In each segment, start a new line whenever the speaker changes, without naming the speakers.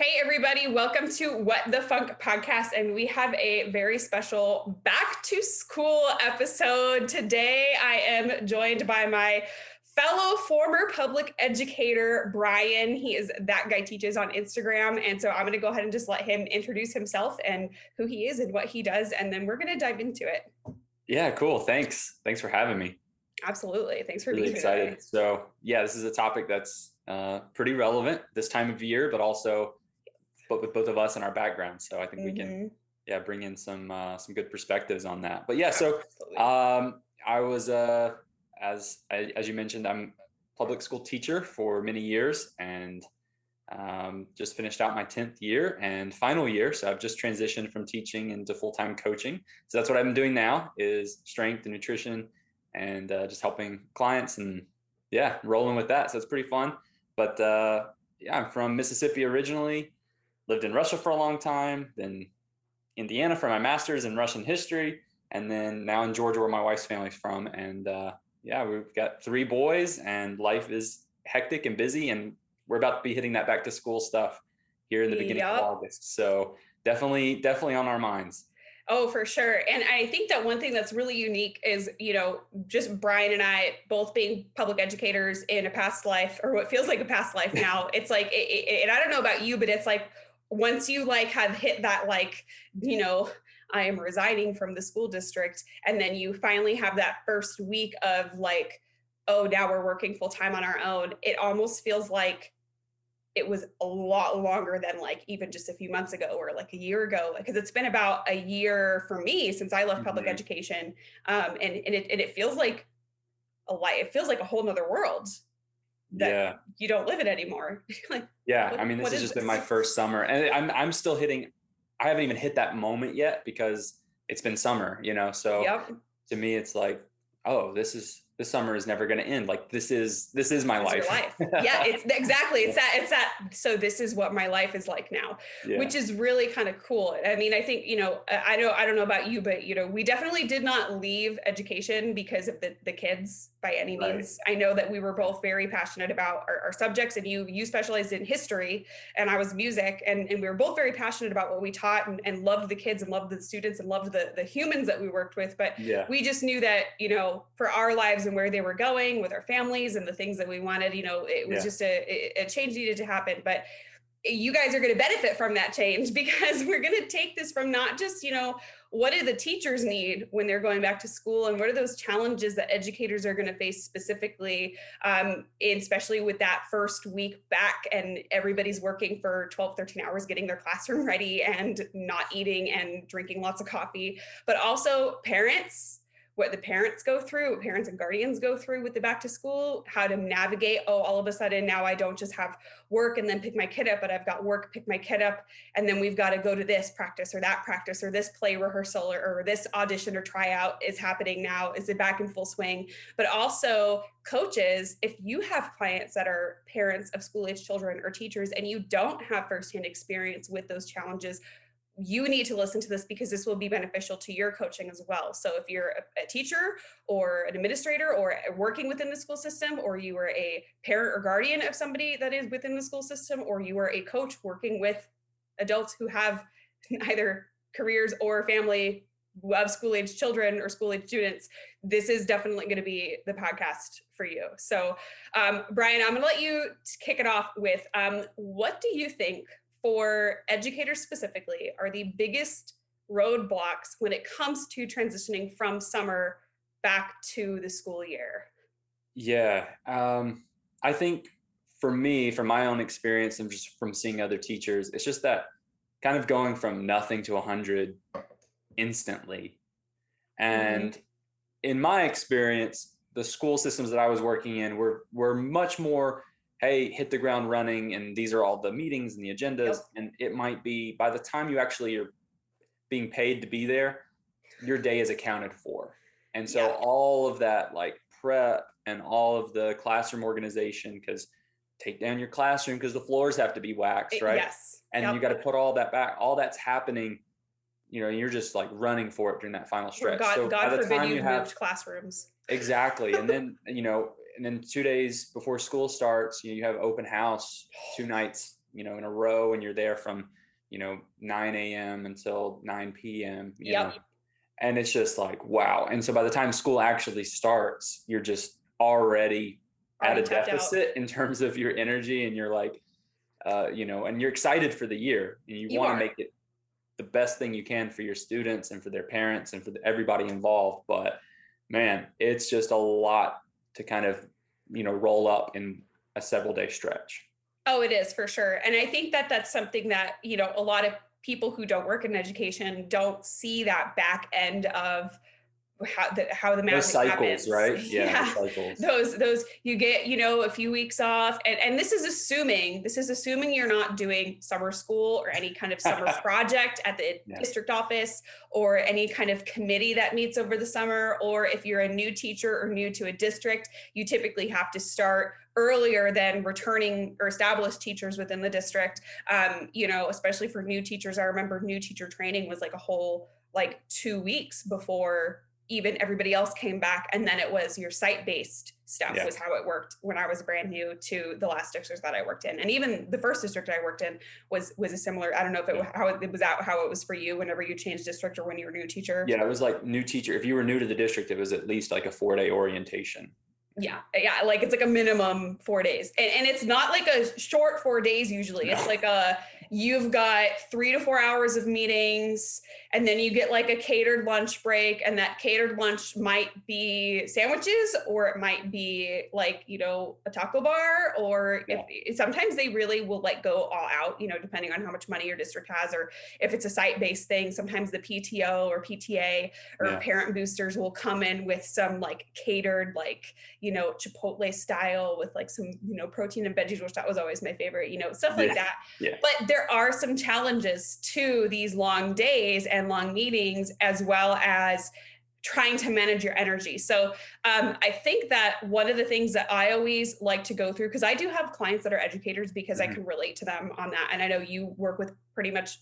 Hey, everybody, welcome to What the Funk podcast. And we have a very special back to school episode. Today, I am joined by my fellow former public educator, Bryan. He is that guy teaches on Instagram. And so I'm going to go ahead and just let him introduce himself and who he is and what he does. And then we're going to dive into it.
Yeah, cool. Thanks. Thanks for having me.
Absolutely. Thanks for
really
being
excited.
Today.
So, yeah, this is a topic that's uh, pretty relevant this time of year, but also but with both of us and our backgrounds. So I think mm-hmm. we can, mm-hmm. yeah, bring in some uh, some good perspectives on that. But yeah, so um, I was uh, as as you mentioned, I'm public school teacher for many years and um, just finished out my 10th year and final year so i've just transitioned from teaching into full-time coaching so that's what i'm doing now is strength and nutrition and uh, just helping clients and yeah rolling with that so it's pretty fun but uh, yeah i'm from mississippi originally lived in Russia for a long time, then Indiana for my master's in Russian history, and then now in Georgia where my wife's family's from. And uh, yeah, we've got three boys, and life is hectic and busy, and we're about to be hitting that back to school stuff here in the beginning yep. of August. So definitely, definitely on our minds.
Oh, for sure. And I think that one thing that's really unique is, you know, just Bryan and I both being public educators in a past life or what feels like a past life now. it's like, it, it, and I don't know about you, but it's like once you like have hit that like you know i am resigning from the school district and then you finally have that first week of like oh now we're working full time on our own it almost feels like it was a lot longer than like even just a few months ago or like a year ago because it's been about a year for me since i left public mm-hmm. education um, and, and, it, and it feels like a life it feels like a whole nother world that yeah. you don't live it anymore.
like, yeah, what, I mean, this has just this? been my first summer, and I'm I'm still hitting. I haven't even hit that moment yet because it's been summer, you know. So yep. to me, it's like, oh, this is this summer is never going to end. Like this is this is my life.
life. yeah, it's exactly. It's that. It's that. So this is what my life is like now, yeah. which is really kind of cool. I mean, I think you know, I know I don't know about you, but you know, we definitely did not leave education because of the the kids by any means. Right. I know that we were both very passionate about our, our, subjects, and you you specialized in history, and I was music, and and we were both very passionate about what we taught, and, and loved the kids, and loved the students, and loved the the humans that we worked with. But yeah. we just knew that you know, for our lives and where they were going with our families and the things that we wanted, you know, it was yeah. just a, a change needed to happen. But you guys are going to benefit from that change because we're going to take this from not just you know what do the teachers need when they're going back to school and what are those challenges that educators are going to face specifically um, especially with that first week back and everybody's working for 12 13 hours getting their classroom ready and not eating and drinking lots of coffee but also parents what the parents go through, what parents and guardians go through with the back to school, how to navigate. Oh, all of a sudden now I don't just have work and then pick my kid up, but I've got work, pick my kid up, and then we've got to go to this practice or that practice or this play rehearsal or, or this audition or tryout is happening now. Is it back in full swing? But also, coaches, if you have clients that are parents of school age children or teachers and you don't have firsthand experience with those challenges, you need to listen to this because this will be beneficial to your coaching as well. So if you're a, a, teacher or an administrator or working within the school system, or you are a parent or guardian of somebody that is within the school system, or you are a coach working with adults who have either careers or family of school age children or school age students, this is definitely going to be the podcast for you. So, um, Bryan, I'm going to let you kick it off with um, what do you think for educators specifically are the biggest roadblocks when it comes to transitioning from summer back to the school year?
Yeah, um, I think for me, from my own experience and just from seeing other teachers, it's just that kind of going from nothing to 100 instantly. And mm-hmm. in my experience, the school systems that I was working in were were much more hey, hit the ground running, and these are all the meetings and the agendas. Yep. And it might be by the time you actually are being paid to be there, your day is accounted for. And so all of that like prep and all of the classroom organization, because take down your classroom because the floors have to be waxed, right?
Yes.
And yep. you got to put all that back. All that's happening. You know, you're just like running for it during that final stretch.
God, so God forbid you, you have classrooms.
Exactly. and then, you know, and then two days before school starts, you, know, you have open house two nights, you know, in a row, and you're there from, you know, 9 a.m. until 9 p.m. You yep. know? And it's just like, wow. And so by the time school actually starts, you're just already, at a deficit out. in terms of your energy. And you're like, uh, you know, and you're excited for the year and you, you want to make it the best thing you can for your students and for their parents and for the, everybody involved. But man, it's just a lot to kind of you know roll up in a several day stretch.
Oh it is for sure. And i think that that's something that you know a lot of people who don't work in education don't see that back end of how the how the magic cycles, happens.
right? Yeah, yeah. cycles.
Those those you get you know a few weeks off, and and this is assuming this is assuming you're not doing summer school or any kind of summer project at the yeah. district office or any kind of committee that meets over the summer, or if you're a new teacher or new to a district, you typically have to start earlier than returning or established teachers within the district. Um, you know, especially for new teachers, I remember new teacher training was like a whole like two weeks before even everybody else came back and then it was your site based stuff yeah. was how it worked when i was brand new to the last districts that i worked in and even the first district i worked in was was a similar i don't know if it yeah. how it was out how it was for you whenever you changed district or when you were new teacher
yeah it was like new teacher if you were new to the district it was at least like a four day orientation
yeah yeah like it's like a minimum four days and, and it's not like a short four days usually no. it's like a you've got three to four hours of meetings and then you get like a catered lunch break and that catered lunch might be sandwiches or it might be like you know a taco bar or yeah. if, eh, sometimes they really will like go all out you know depending on how much money your district has or if it's a site-based thing sometimes the pto or pta or yeah. parent boosters will come in with some like catered like you know chipotle style with like some you know protein and veggies which that was always my favorite you know stuff like
yeah.
that but there are some challenges to these long days and long meetings, as well as trying to manage your energy. So um, I think that one of the things that I always like to go through, because I do have clients that are educators because mm-hmm. I can relate to them on that. And I know you work with pretty much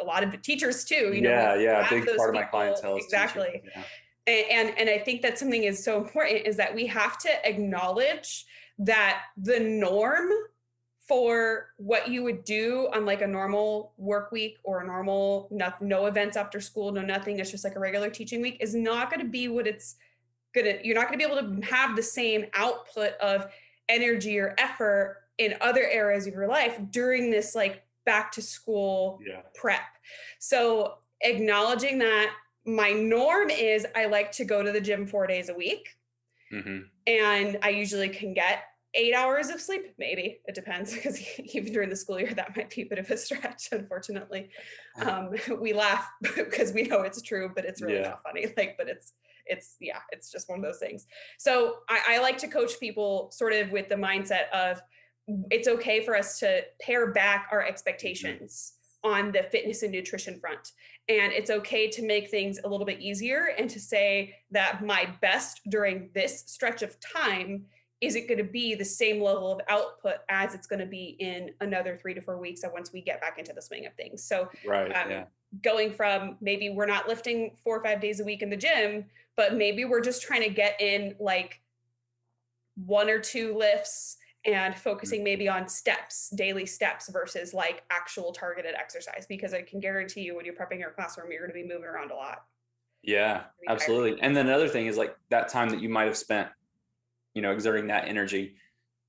a lot of teachers too. You know,
yeah, yeah, big part people. of my clientele.
exactly. Yeah. And, and and I think that something is so important is that we have to acknowledge that the norm for what you would do on like a normal work week or a normal no, no events after school no nothing it's just like a regular teaching week is not going to be what it's gonna you're not going to be able to have the same output of energy or effort in other areas of your life during this like back to school
yeah.
prep so acknowledging that my norm is i like to go to the gym four days a week mm-hmm. and i usually can get eight hours of sleep maybe it depends because even during the school year that might be a bit of a stretch unfortunately um, we laugh because we know it's true but it's really yeah. not funny like but it's it's yeah it's just one of those things so I, I like to coach people sort of with the mindset of it's okay for us to pare back our mm-hmm. expectations on the fitness and nutrition front. And it's okay to make things a little bit easier and to say that my best during this stretch of time is it going to be the same level of output as it's going to be in another three to four weeks and once we get back into the swing of things? So
right um, yeah.
going from maybe we're not lifting four or five days a week in the gym but maybe we're just trying to get in like one or two lifts and focusing maybe on steps daily steps versus like actual targeted exercise because i can guarantee you when you're prepping your classroom you're going to be moving around a lot.
Yeah absolutely. And then another thing is like that time that you might have spent you know exerting that energy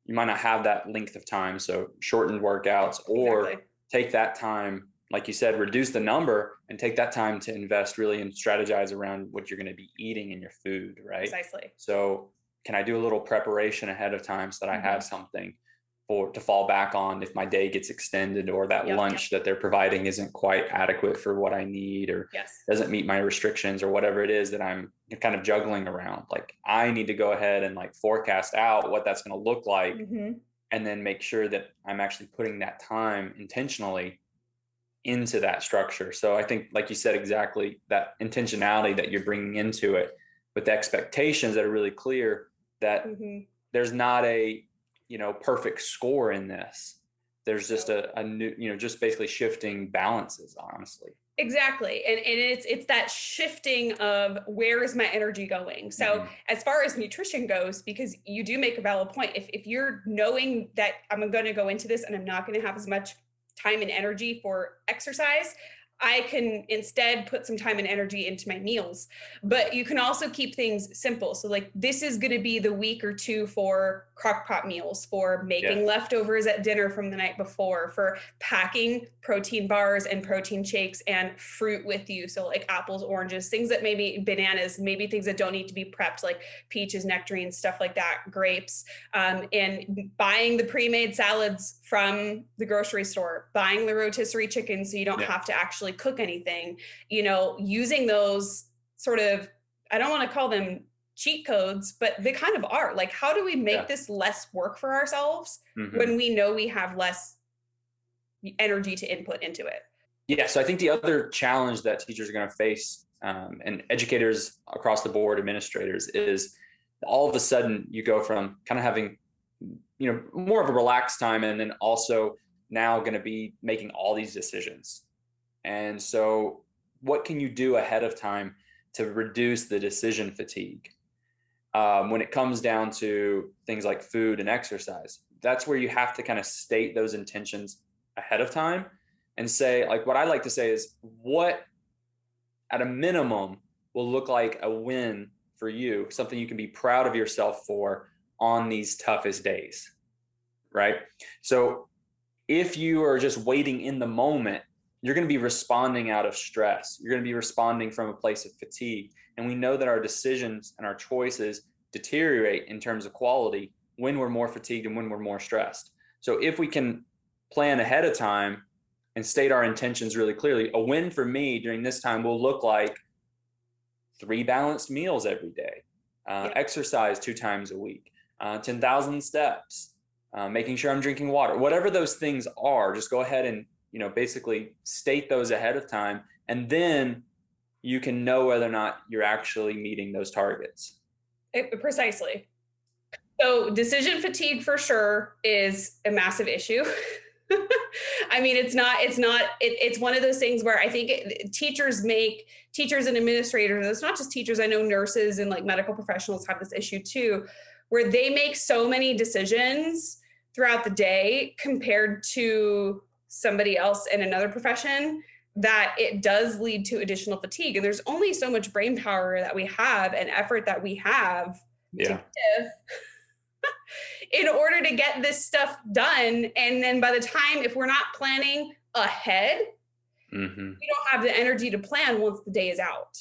you might not have that length of time so shortened workouts or exactly. take that time like you said reduce the number and take that time to invest really and strategize around what you're going to be eating in your food right
precisely
so can i do a little preparation ahead of time so that mm-hmm. i have something for to fall back on if my day gets extended or that yep, lunch yep. that they're providing isn't quite adequate for what I need or
yes.
doesn't meet my restrictions or whatever it is that I'm kind of juggling around. Like I need to go ahead and like forecast out what that's going to look like. Mm-hmm. and then make sure that I'm actually putting that time intentionally into that structure. So I think, like you said, exactly that intentionality that you're bringing into it with expectations that are really clear that mm-hmm. there's not a, you know, perfect score in this. There's just a, a new, you know, just basically shifting balances, honestly.
Exactly. And, and it's it's that shifting of where is my energy going. So mm-hmm. as far as nutrition goes, because you do make a valid point, if if you're knowing that I'm gonna go into this and I'm not gonna have as much time and energy for exercise, I can instead put some time and energy into my meals. But you can also keep things simple. So, like, this is going to be the week or two for crock pot meals, for making yeah. leftovers at dinner from the night before, for packing protein bars and protein shakes and fruit with you. So, like apples, oranges, things that maybe bananas, maybe things that don't need to be prepped, like peaches, nectarines, stuff like that, grapes, um, and buying the pre made salads from the grocery store, buying the rotisserie chicken so you don't yeah. have to actually cook anything, you know, using those sort of, I don't want to call them cheat codes, but they kind of are. Like, how do we make yeah. this less work for ourselves mm-hmm. when we know we have less energy to input into it?
Yeah. So I think the other challenge that teachers are going to face um, and educators across the board, administrators, is all of a sudden you go from kind of having you know more of a relaxed time and then also now going to be making all these decisions and so what can you do ahead of time to reduce the decision fatigue? Um, when it comes down to things like food and exercise that's where you have to kind of state those intentions ahead of time and say like what i like to say is what at a minimum will look like a win for you something you can be proud of yourself for on these toughest days right? So if you are just waiting in the moment you're going to be responding out of stress. You're going to be responding from a place of fatigue. And we know that our decisions and our choices deteriorate in terms of quality when we're more fatigued and when we're more stressed. So if we can plan ahead of time and state our intentions really clearly a win for me during this time will look like three balanced meals every day uh, yeah. exercise two times a week uh, 10,000 steps, uh, making sure I'm drinking water, whatever those things are, just go ahead and, you know, basically state those ahead of time. And then you can know whether or not you're actually meeting those targets.
It, precisely. So decision fatigue for sure is a massive issue. I mean, it's not, it's not, it, it's one of those things where I think teachers make, teachers and administrators, it's not just teachers, I know nurses and like medical professionals have this issue too, where they make so many decisions throughout the day compared to somebody else in another profession that it does lead to additional fatigue and there's only so much brain power that we have and effort that we have yeah. to give in order to get this stuff done and then by the time if we're not planning ahead mm-hmm. we don't have the energy to plan once the day is out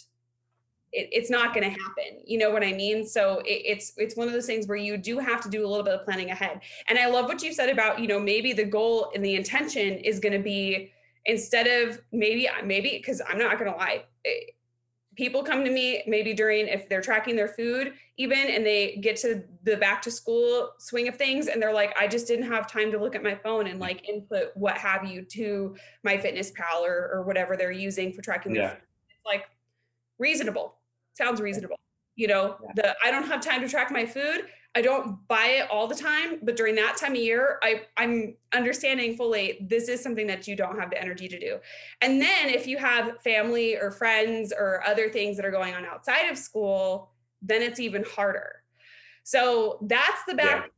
it, it's not going to happen you know what i mean so it, it's it's one of those things where you do have to do a little bit of planning ahead and i love what you said about you know maybe the goal and the intention is going to be instead of maybe maybe because i'm not going to lie it, eh, people come to me maybe during if they're tracking their food even and they get to the back to school swing of things and they're like i just didn't have time to look at my phone and like input what have you to MyFitnessPal or, or whatever they're using for tracking yeah. their food. it's like reasonable sounds reasonable. You know, yeah. the I don't have time to track my food. I don't buy it all the time, but during that time of year, I, I'm understanding fully this is something that you don't have the energy to do. And then if you have family or friends or other things that are going on outside of school, then it's even harder. So that's the back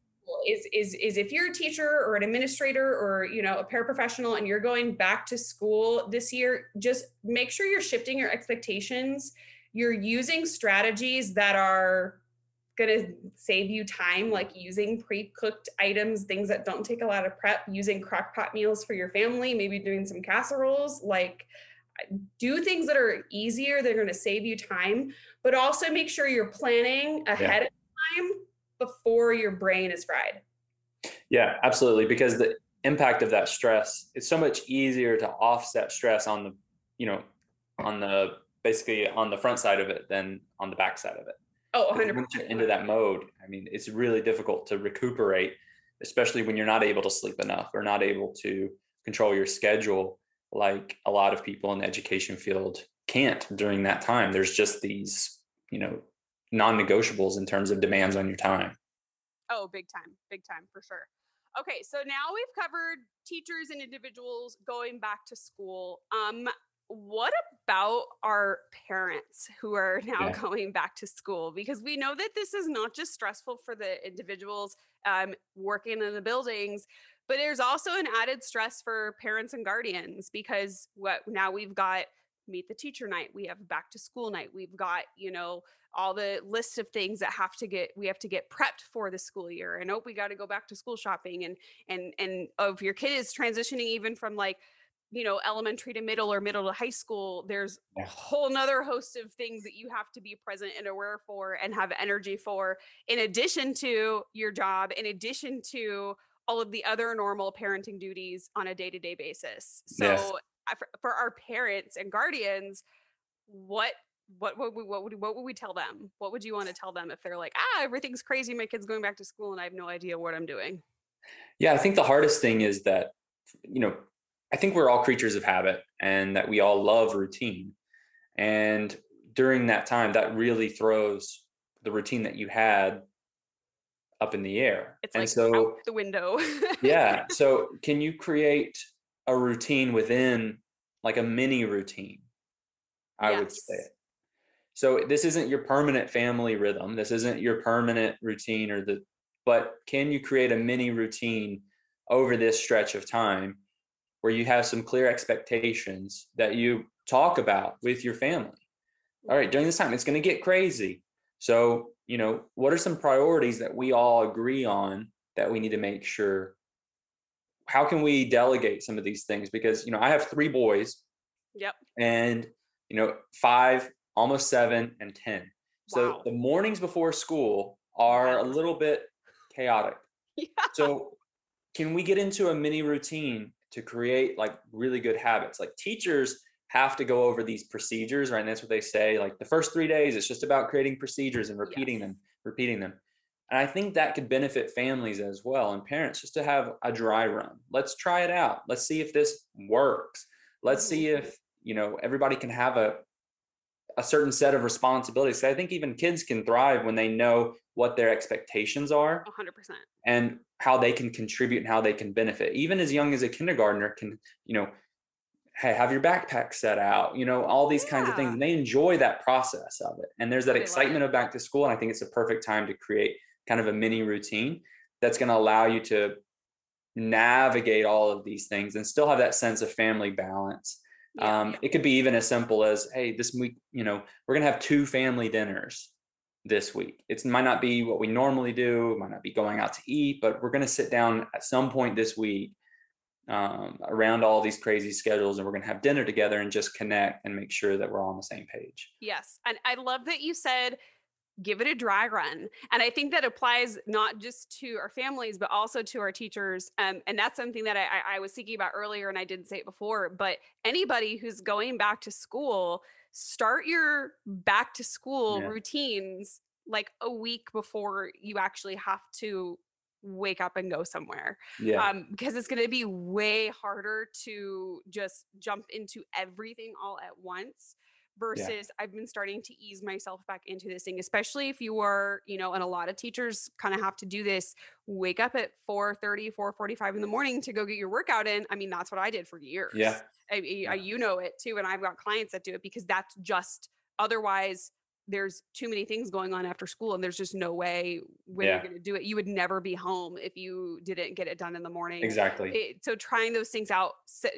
yeah. is is is if you're a teacher or an administrator or you know a paraprofessional and you're going back to school this year, just make sure you're shifting your expectations you're using strategies that are going to save you time like using pre-cooked items things that don't take a lot of prep using crock pot meals for your family maybe doing some casseroles like do things that are easier they're going to save you time but also make sure you're planning ahead yeah. of time before your brain is fried
yeah absolutely because the impact of that stress it's so much easier to offset stress on the you know on the basically on the front side of it than on the back side of it.
Oh, 100
into that mode. I mean, it's really difficult to recuperate especially when you're not able to sleep enough or not able to control your schedule like a lot of people in the education field can't during that time there's just these you know non-negotiables in terms of demands on your time
oh big time big time for sure okay so now we've covered teachers and individuals going back to school um what about our parents who are now yeah. going back to school because we know that this is not just stressful for the individuals um, working in the buildings but there's also an added stress for parents and guardians because what now we've got meet the teacher night we have back to school night we've got you know all the list of things that have to get we have to get prepped for the school year and oh we got to go back to school shopping and and and oh, if your kid is transitioning even from like you know elementary to middle or middle to high school there's a whole nother host of things that you have to be present and aware for and have energy for in addition to your job in addition to all of the other normal parenting duties on a day-to-day basis so yes. for, for our parents and guardians what what would, what would what would we tell them? What would you want to tell them if they're like, ah, everything's crazy, my kid's going back to school and I have no idea what I'm doing?
Yeah, I think the hardest thing is that you know I think we're all creatures of habit and that we all love routine. And during that time, that really throws the routine that you had up in the air.
It's and like so, out the window.
yeah. So can you create a routine within like a mini routine? I yes. would say. So this isn't your permanent family rhythm. This isn't your permanent routine or the but can you create a mini routine over this stretch of time where you have some clear expectations that you talk about with your family. All right, during this time, it's going to get crazy. So, you know, what are some priorities that we all agree on that we need to make sure? How can we delegate some of these things? Because, you know, I have three boys.
Yep.
And, you know, five, almost seven, and 10. So wow. the mornings before school are a little bit chaotic. Yeah. So, can we get into a mini routine to create like really good habits. Like teachers have to go over these procedures, right? And that's what they say. Like the first three days, it's just about creating procedures and repeating yes. them, repeating them. And I think that could benefit families as well and parents just to have a dry run. Let's try it out. Let's see if this works. Let's see if, you know, everybody can have a a certain set of responsibilities. So I think even kids can thrive when they know what their expectations are
100%
and how they can contribute and how they can benefit even as young as a kindergartner can you know hey have your backpack set out you know all these yeah. kinds of things and they enjoy that process of it and there's that excitement of back to school and i think it's a perfect time to create kind of a mini routine that's going to allow you to navigate all of these things and still have that sense of family balance yeah. um, it could be even as simple as hey this week you know we're going to have two family dinners this week. It might not be what we normally do, it might not be going out to eat, but we're going to sit down at some point this week um, around all these crazy schedules and we're going to have dinner together and just connect and make sure that we're all on the same page.
Yes. And I love that you said, give it a dry run. And I think that applies not just to our families, but also to our teachers. Um, and that's something that I, I was thinking about earlier and I didn't say it before, but anybody who's going back to school, start your back to school yeah. routines like a week before you actually have to wake up and go somewhere. Yeah. Um, because it's going to be way harder to just jump into everything all at once versus yeah. I've been starting to ease myself back into this thing, especially if you are, you know, and a lot of teachers kind of have to do this, wake up at 4 30, 4 45 in the morning to go get your workout in. I mean, that's what I did for years.
Yeah.
I, I, you know it too. And I've got clients that do it because that's just otherwise there's too many things going on after school and there's just no way when yeah. you're going to do it you would never be home if you didn't get it done in the morning
exactly
it, so trying those things out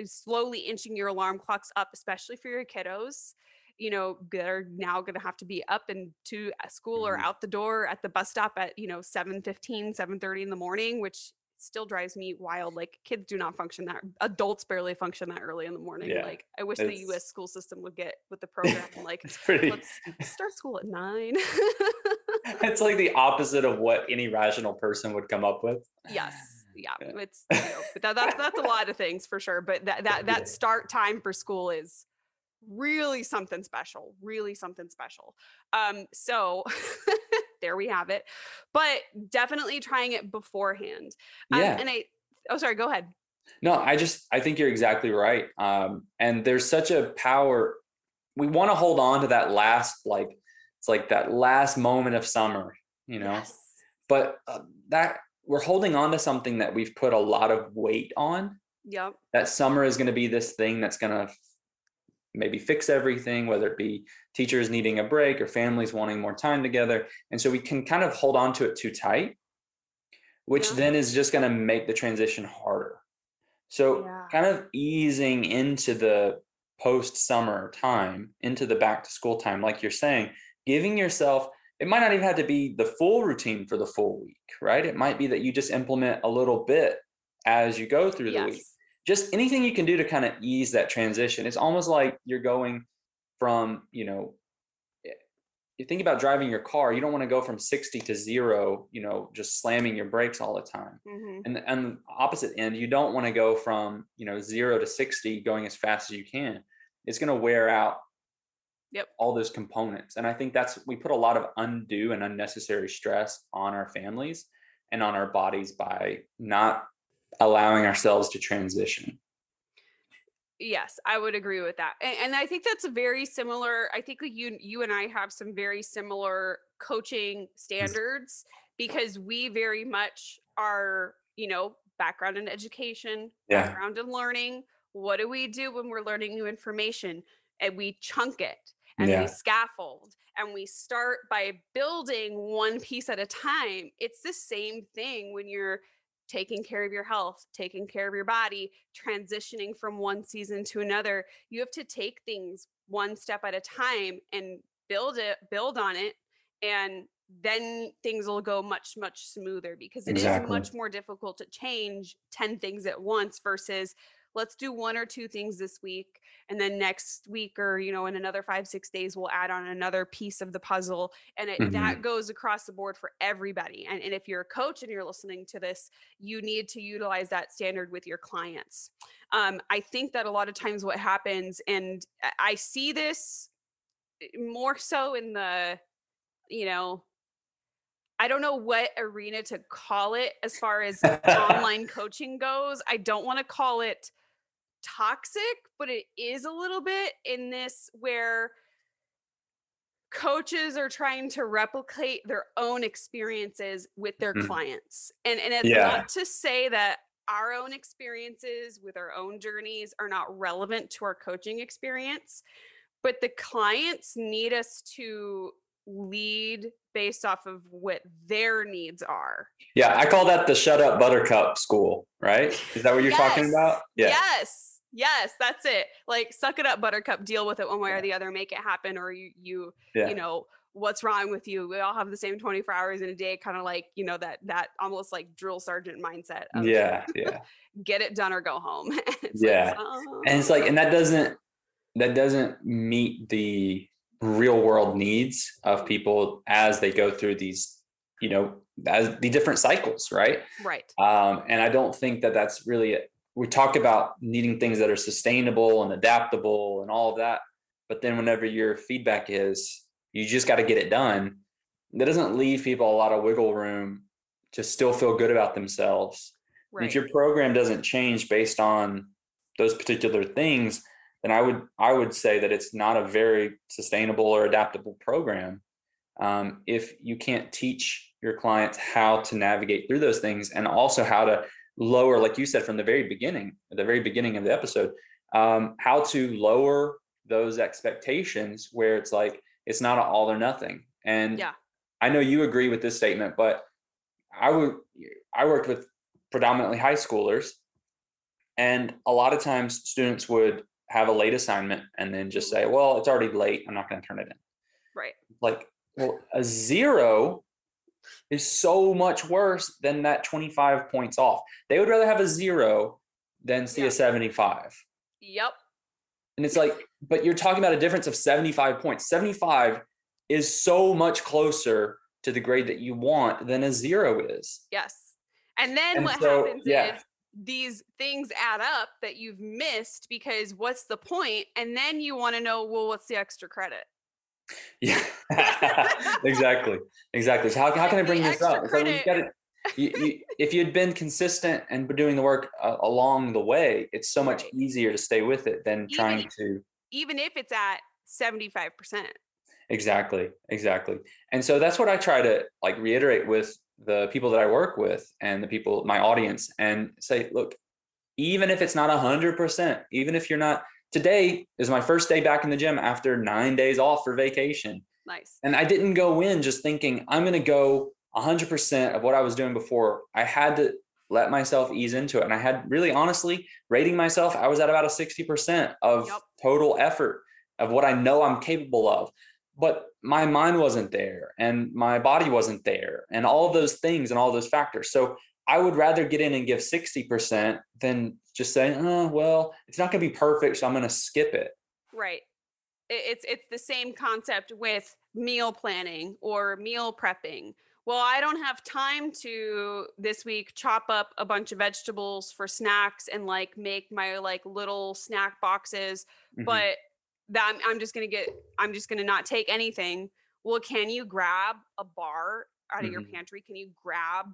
slowly inching your alarm clocks up especially for your kiddos you know that are now going to have to be up and to school or mm-hmm. out the door at the bus stop at you know 7 15 7 30 in the morning which still drives me wild. Like kids do not function that adults barely function that early in the morning. Yeah, like I wish the US school system would get with the program like pretty... let's start school at nine.
it's like the opposite of what any rational person would come up with.
Yes. Yeah. yeah. It's you know, but that, that's that's a lot of things for sure. But that that that start time for school is really something special. Really something special. Um, so there we have it. But definitely trying it beforehand. Um, yeah. And I, oh, sorry, go ahead.
No, I just, I think you're exactly right. Um, and there's such a power. We want to hold on to that last, like, it's like that last moment of summer, you know? Yes. But uh, that we're holding on to something that we've put a lot of weight on.
Yep.
That summer is going to be this thing that's going to maybe fix everything, whether it be teachers needing a break or families wanting more time together. And so we can kind of hold on to it too tight, which yeah. then is just going to make the transition harder. So, yeah. kind of easing into the post summer time, into the back to school time, like you're saying, giving yourself, it might not even have to be the full routine for the full week, right? It might be that you just implement a little bit as you go through yes. the week just anything you can do to kind of ease that transition. It's almost like you're going from, you know, eh, you think about driving your car, you don't want to go from 60 to zero, you know, just slamming your brakes all the time. Mm-hmm. And and the opposite end, you don't want to go from, you know, zero to 60 going as fast as you can. It's going to wear out
yep.
all those components. And I think that's we put a lot of undue and unnecessary stress on our families and on our bodies by not allowing ourselves to transition.
Yes, I would agree with that. And, and, I think that's very similar. I think like you you and I have some very similar coaching standards because we very much are, you know, background in education, yeah. background in learning. What do we do when we're learning new information? And we chunk it and yeah. we scaffold and we start by building one piece at a time. It's the same thing when you're taking care of your health, taking care of your body, transitioning from one season to another. You have to take things one step at a time and build it, build on it, and then things will go much much smoother because it exactly. is much more difficult to change 10 things at once versus let's do one or two things this week and then next week or you know in another five six days we'll add on another piece of the puzzle and it, mm-hmm. that goes across the board for everybody and, and if you're a coach and you're listening to this you need to utilize that standard with your clients um, i think that a lot of times what happens and i see this eh, more so in the you know I don't know what arena to call it as far as online coaching goes. I don't want to call it toxic, but it is a little bit in this where coaches are trying to replicate their own experiences with their mm-hmm. clients. And and it's yeah. not to say that our own experiences with our own journeys are not relevant to our coaching experience, but the clients need us to lead based off of what their needs are.
Yeah, I call that the shut up buttercup school, right? Is that what you're yes. talking about?
Yeah. Yes. Yes, that's it. Like suck it up, buttercup, deal with it one way or the other, make it happen, or you you yeah. you know, what's wrong with you? We all have the same 24 hours in a day, kind of like, you know, that that almost like drill sergeant mindset.
Of, yeah, yeah.
Get it done or go home.
yeah. Like, oh. And it's like, and that doesn't that doesn't meet the real world needs of people as they go through these, you know, as the different cycles, right?
Right.
Um, and I don't think that that's really we talk about needing things that are sustainable and adaptable and all of that. But then whenever your feedback is you just got to get it done, that doesn't leave people a lot of wiggle room to still feel good about themselves. Right. If your program doesn't change based on those particular things, then I would I would say that it's not a very sustainable or adaptable program. Um, if you can't teach your clients how to navigate through those things and also how to lower, like you said from the very beginning, at the very beginning of the episode, um, how to lower those expectations where it's like it's not an all or nothing. And
yeah.
I know you agree with this statement, but I would I worked with predominantly high schoolers, and a lot of times students would have a late assignment and then just say, "Well, it's already late. I'm not going to turn it in."
Right.
Like, well, a zero is so much worse than that 25 points off. They would rather have a zero than see a 75.
Yep.
And it's like, but you're talking about a difference of 75 points. 75 is so much closer to the grade that you want than a zero is.
Yes. And then and what so, happens yeah. is these things add up that you've missed because what's the point? And then you want to know, well, what's the extra credit?
Yeah, exactly, exactly. So how, how can I bring this up? So you gotta, you, you, if you'd been consistent and doing the work uh, along the way, it's so much easier to stay with it than even trying
if,
to.
Even if it's at seventy five percent.
Exactly, exactly. And so that's what I try to like reiterate with the people that I work with and the people, my audience, and say, look, even if it's not a hundred percent, even if you're not today is my first day back in the gym after nine days off for vacation.
Nice.
And I didn't go in just thinking I'm going to go 100% of what I was doing before. I had to let myself ease into it. And I had really honestly rating myself, I was at about a 60% of yep. total effort of what I know I'm capable of. But my mind wasn't there and my body wasn't there and all those things and all those factors. So I would rather get in and give 60% than just say, oh, well, it's not going to be perfect. So I'm going to skip it.
Right. It's, it's the same concept with meal planning or meal prepping. Well, I don't have time to this week chop up a bunch of vegetables for snacks and like make my like little snack boxes, mm-hmm. but that I'm, I'm just going to get, I'm just going to not take anything. Well, can you grab a bar out of mm-hmm. your pantry? Can you grab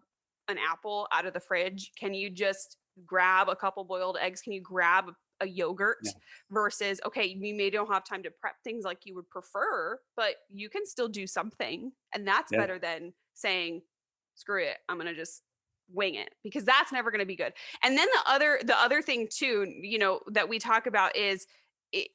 an apple out of the fridge? Can you just grab a couple boiled eggs? Can you grab a yogurt yeah. versus okay, you may don't have time to prep things like you would prefer, but you can still do something. And that's yeah. better than saying, screw it, I'm gonna just wing it because that's never going to be good. And then the other the other thing too, you know, that we talk about is it,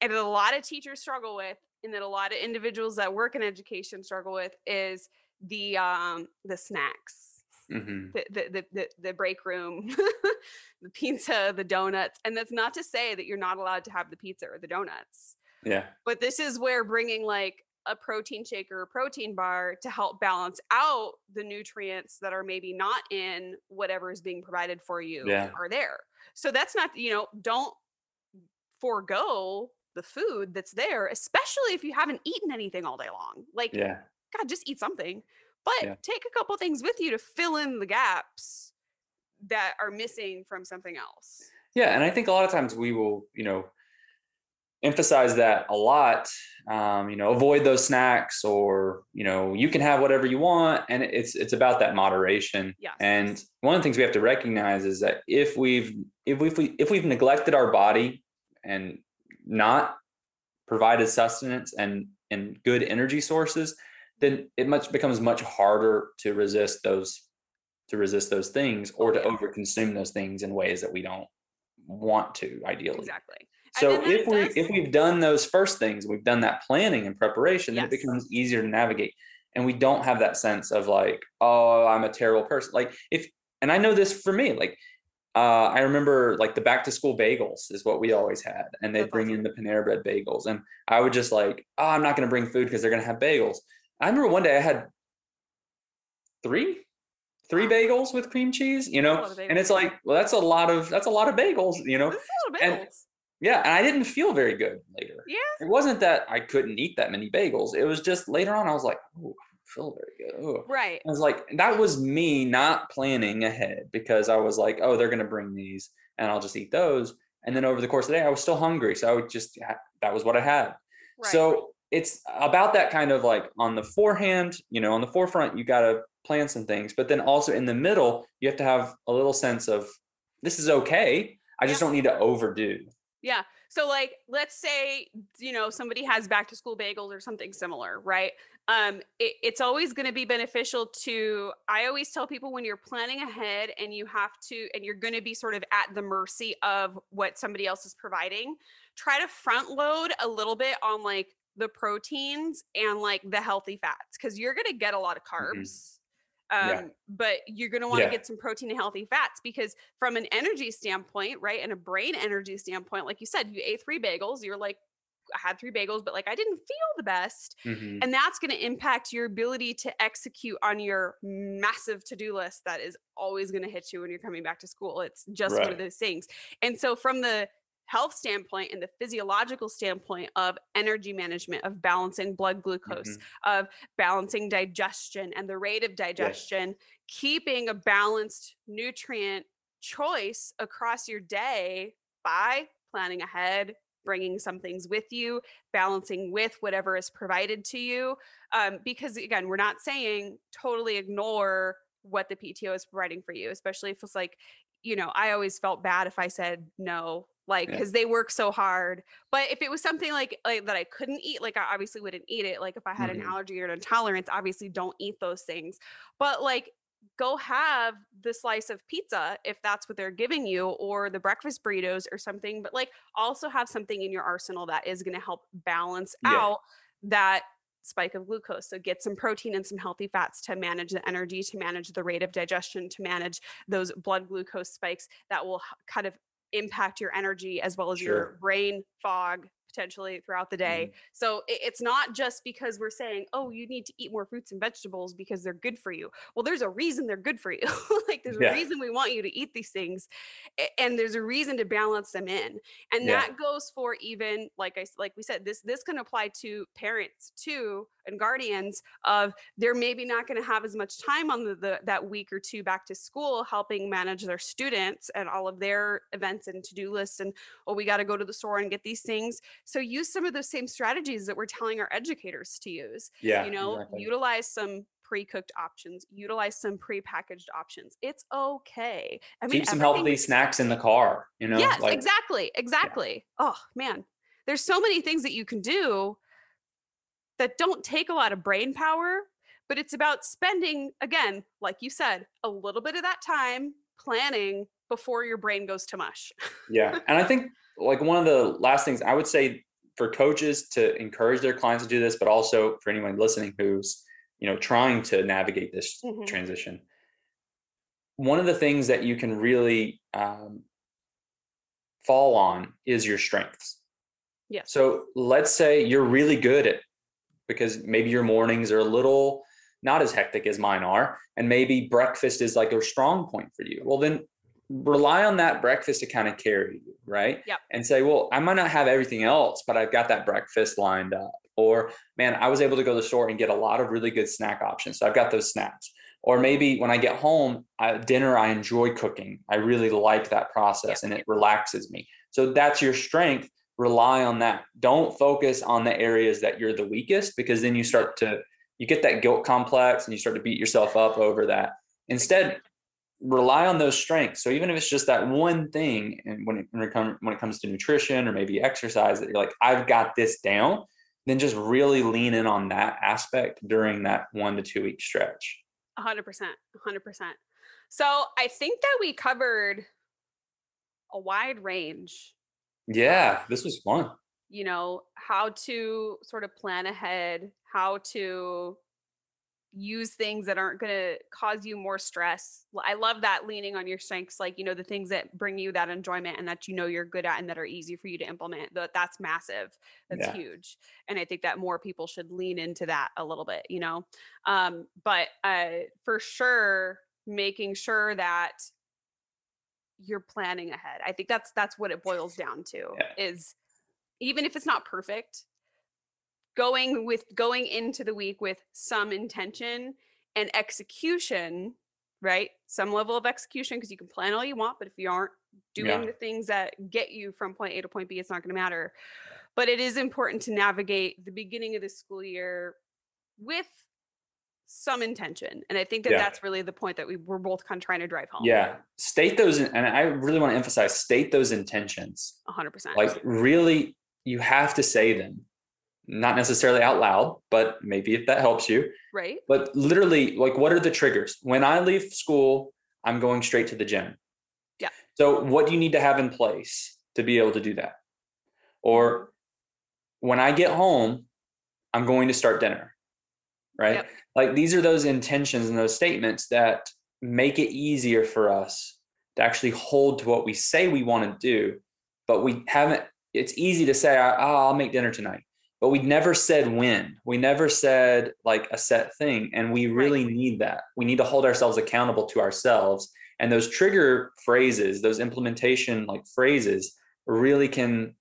and a lot of teachers struggle with and that a lot of individuals that work in education struggle with is the um the snacks mm-hmm. the, the, the, the break room, the pizza, the donuts. And that's not to say that you're not allowed to have the pizza or the donuts.
Yeah.
But this is where bringing like a protein shaker or protein bar to help balance out the nutrients that are maybe not in whatever is being provided for you yeah. are there. So that's not, you know, don't forego the food that's there, especially if you haven't eaten anything all day long. Like, yeah. God, just eat something but yeah. take a couple things with you to fill in the gaps that are missing from something else
yeah and i think a lot of times we will you know emphasize that a lot um, you know avoid those snacks or you know you can have whatever you want and it's it's about that moderation
yes.
and one of the things we have to recognize is that if we've if we if, we, if we've neglected our body and not provided sustenance and and good energy sources then it much becomes much harder to resist those to resist those things or to overconsume those things in ways that we don't want to ideally.
Exactly.
So if we if we've done those first things we've done that planning and preparation yes. then it becomes easier to navigate. And we don't have that sense of like oh i'm a terrible person. Like if and i know this for me like uh, I remember like the back to school bagels is what we always had, and they'd bring in the Panera Bread bagels, and I would just like, oh, I'm not going to bring food because they're going to have bagels. I remember one day I had three, three bagels with cream cheese, you know, and it's like, well, that's a lot of that's a lot of bagels, you know.
And,
yeah, and I didn't feel very good later.
Yeah.
It wasn't that I couldn't eat that many bagels. It was just later on I was like, oh, I feel very good. Ooh.
Right.
I was like, that was me not planning ahead because I was like, oh, they're gonna bring these, and I'll just eat those. And then over the course of the day, I was still hungry, so I would just that was what I had. Right. So it's about that kind of like on the forehand, you know, on the forefront, you got to plan some things, but then also in the middle, you have to have a little sense of this is okay. I just yeah. don't need to overdo.
Yeah. So like let's say you know somebody has back to school bagels or something similar, right? Um it, it's always going to be beneficial to I always tell people when you're planning ahead and you have to and you're going to be sort of at the mercy of what somebody else is providing, try to front load a little bit on like the proteins and like the healthy fats because you're going to get a lot of mm-hmm. carbs. Mm-hmm. Um, yeah. but you're going to want to yeah. get some protein and healthy fats because from an energy standpoint, right? And a brain energy standpoint, like you said, you ate three bagels, you're like, I had three bagels, but like I didn't feel the best. Mm-hmm. And that's going to impact your ability to execute on your massive to do list that is always going to hit you when you're coming back to school. It's just right. one of those things. And so, from the health standpoint and the physiological standpoint of energy management of balancing blood glucose mm-hmm. of balancing digestion and the rate of digestion yes. keeping a balanced nutrient choice across your day by planning ahead bringing some things with you, balancing with whatever is provided to you. Um, because again, we're not saying totally ignore what the PTO is providing for you, especially if it's like, you know, I always felt bad if I said no, like because yeah. they work so hard. But if it was something like like that I couldn't eat, like I obviously wouldn't eat it. Like if I had mm-hmm. an allergy or an intolerance, obviously don't eat those things. But like go have the slice of pizza if that's what they're giving you or the breakfast burritos or something but like also have something in your arsenal that is going to help balance yeah. out that spike of glucose so get some protein and some healthy fats to manage the energy to manage the rate of digestion to manage those blood glucose spikes that will kind of impact your energy as well as sure. your brain fog potentially throughout the day. Mm. So it's not just because we're saying, oh, you need to eat more fruits and vegetables because they're good for you. Well, there's a reason they're good for you. like there's yeah. a reason we want you to eat these things, and there's a reason to balance them in. And yeah. that goes for even like I like we said, this this can apply to parents too and guardians of they're maybe not going to have as much time on the, the, that week or two back to school helping manage their students and all of their events and to-do lists and oh we got to go to the store and get these things. So use some of those same strategies that we're telling our educators to use
yeah
you know exactly. utilize some pre-cooked options utilize some pre-packaged options. It's okay.
I mean, keep some healthy snacks in the car you know
yes like, exactly exactly. Yeah. oh man. There's so many things that you can do that don't take a lot of brain power, but it's about spending, again, like you said, a little bit of that time planning before your brain goes to mush.
yeah. And I think like one of the last things I would say for coaches to encourage their clients to do this, but also for anyone listening who's, you know, trying to navigate this mm-hmm. transition. One of the things that you can really um, fall on is your strengths.
Yeah.
So let's say you're really good at because maybe your mornings are a little not as hectic as mine are and maybe breakfast is like a strong point for you. Well then rely on that breakfast to kind of carry you right?
Yep.
and say well i might not have everything else but i've got that breakfast lined up. Or man i was able to go to the store and get a lot of really good snack options so i've got those snacks. Or maybe when i get home dinner i enjoy cooking. I really like that process yep. and it relaxes me. So that's your strength rely on that. Don't focus on the areas that you're the weakest because then you start to you get that guilt complex and you start to beat yourself up over that. Instead, rely on those strengths. So even if it's just that one thing, and when it, when it, when it comes to nutrition or maybe exercise, that you're like, I've got this down, then just really lean in on that aspect during that one to two week stretch.
Hundred percent, hundred percent. So I think that we covered a wide range
yeah, this was fun.
You know, how to sort of plan ahead, how to use things that aren't going to cause you more stress. I love that leaning on your strengths, like, you know, the things that bring you that enjoyment and that you know you're good at and that are easy for you to implement. That that's massive. That's yeah. huge. And I think that more people should lean into that a little bit, you know. Um, but uh for sure making sure that you're planning ahead. I think that's that's what it boils down to yeah. is even if it's not perfect, going with going into the week with some intention and execution, right? Some level of execution because you can plan all you want, but if you aren't doing yeah. the things that get you from point A to point B, it's not going to matter. But it is important to navigate the beginning of the school year with some intention and i think that yeah. that's really the point that we were both kind of trying to drive home.
Yeah. State those and i really want to emphasize state those intentions.
100%
like really you have to say them. Not necessarily out loud but maybe if that helps you.
Right.
But literally like what are the triggers? When i leave school i'm going straight to the gym.
Yeah.
So what do you need to have in place to be able to do that? Or when i get home i'm going to start dinner right yep. like these are those intentions and those statements that make it easier for us to actually hold to what we say we want to do but we haven't it's easy to say oh, i'll make dinner tonight but we never said when we never said like a set thing and we really right. need that we need to hold ourselves accountable to ourselves and those trigger phrases those implementation like phrases really can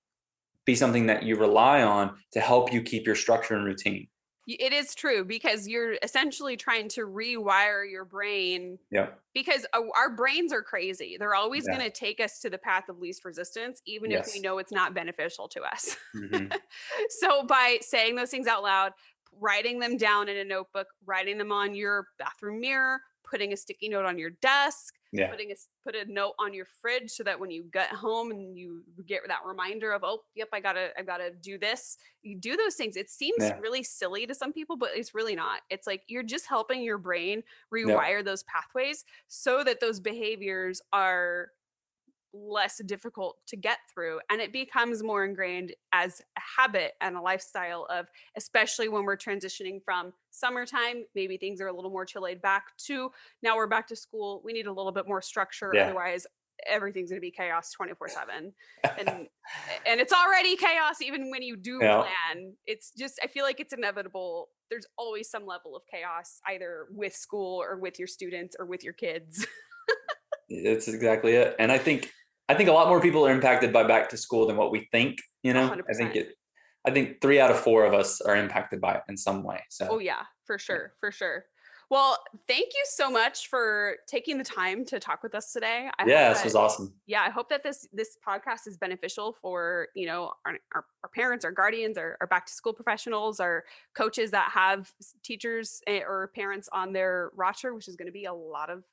be something that you rely on to help you keep your structure and routine
It is true because you're essentially trying to rewire your brain.
Yeah.
Because our brains are crazy. They're always yeah. going to take us to the path of least resistance, even yes. if we know it's not beneficial to us. Mm-hmm. so, by saying those things out loud, writing them down in a notebook, writing them on your bathroom mirror, putting a sticky note on your desk, yeah. putting a put a note on your fridge so that when you get home and you get that reminder of oh yep I gotta I gotta do this. You do those things. It seems yeah. really silly to some people, but it's really not. It's like you're just helping your brain rewire yeah. those pathways so that those behaviors are less difficult to get through and it becomes more ingrained as a habit and a lifestyle of especially when we're transitioning from summertime maybe things are a little more chill laid back to now we're back to school we need a little bit more structure yeah. otherwise everything's going to be chaos 24 7 and and it's already chaos even when you do yeah. plan it's just i feel like it's inevitable there's always some level of chaos either with school or with your students or with your kids
That's exactly it and i think I think a lot more people are impacted by back to school than what we think. You know, 100%. I think it. I think three out of four of us are impacted by it in some way. So.
Oh yeah, for sure, for sure. Well, thank you so much for taking the time to talk with us today.
I yeah, this that, was awesome.
Yeah, I hope that this this podcast is beneficial for you know our, our, our parents, our guardians, our, our, back to school professionals, our coaches that have teachers eh, or parents on their roster, which is going to be a lot of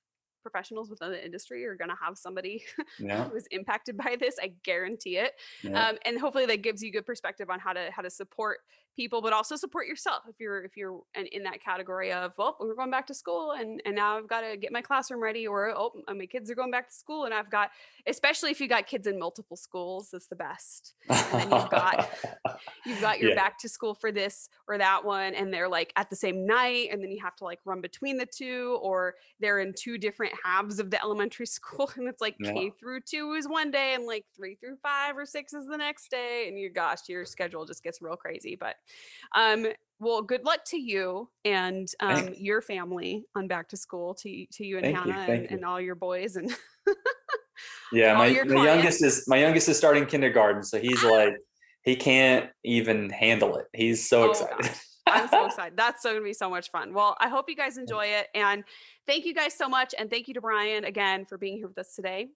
professionals within the industry are going to have somebody yeah. who is impacted by this i guarantee it yeah. um, and hopefully that gives you good perspective on how to how to support people but also support yourself if you're if you're in, in that category of well we're going back to school and and now i've got to get my classroom ready or oh my kids are going back to school and i've got especially if you got kids in multiple schools that's the best and you've got you've got your yeah. back to school for this or that one and they're like at the same night and then you have to like run between the two or they're in two different halves of the elementary school and it's like yeah. k through two is one day and like three through five or six is the next day and your gosh your schedule just gets real crazy but um, well, good luck to you and um, your family on back to school to to you and thank Hannah you, and, and, all your boys and
yeah, my, my youngest is my youngest is starting kindergarten, so he's like he can't even handle it. He's so oh, excited. Gosh.
I'm so excited. That's so gonna be so much fun. Well, I hope you guys enjoy it. And thank you guys so much. And thank you to Bryan again for being here with us today.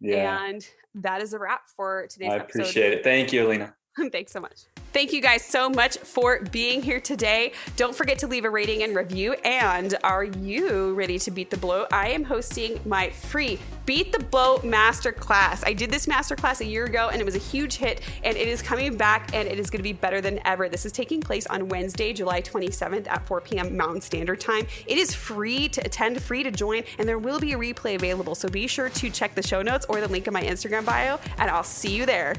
Yeah. And that is a wrap for today's
I
episode.
appreciate it. Thank you, Elena.
Thanks so much. Thank you guys so much for being here today. Don't forget to leave a rating and review. And are you ready to beat the bloat? I am hosting my free Beat the Bloat Masterclass. I did this masterclass a year ago and it was a huge hit, and it is coming back and it is going to be better than ever. This is taking place on Wednesday, July 27th at 4 p.m. Mountain Standard Time. It is free to attend, free to join, and there will be a replay available. So be sure to check the show notes or the link in my Instagram bio, and I'll see you there.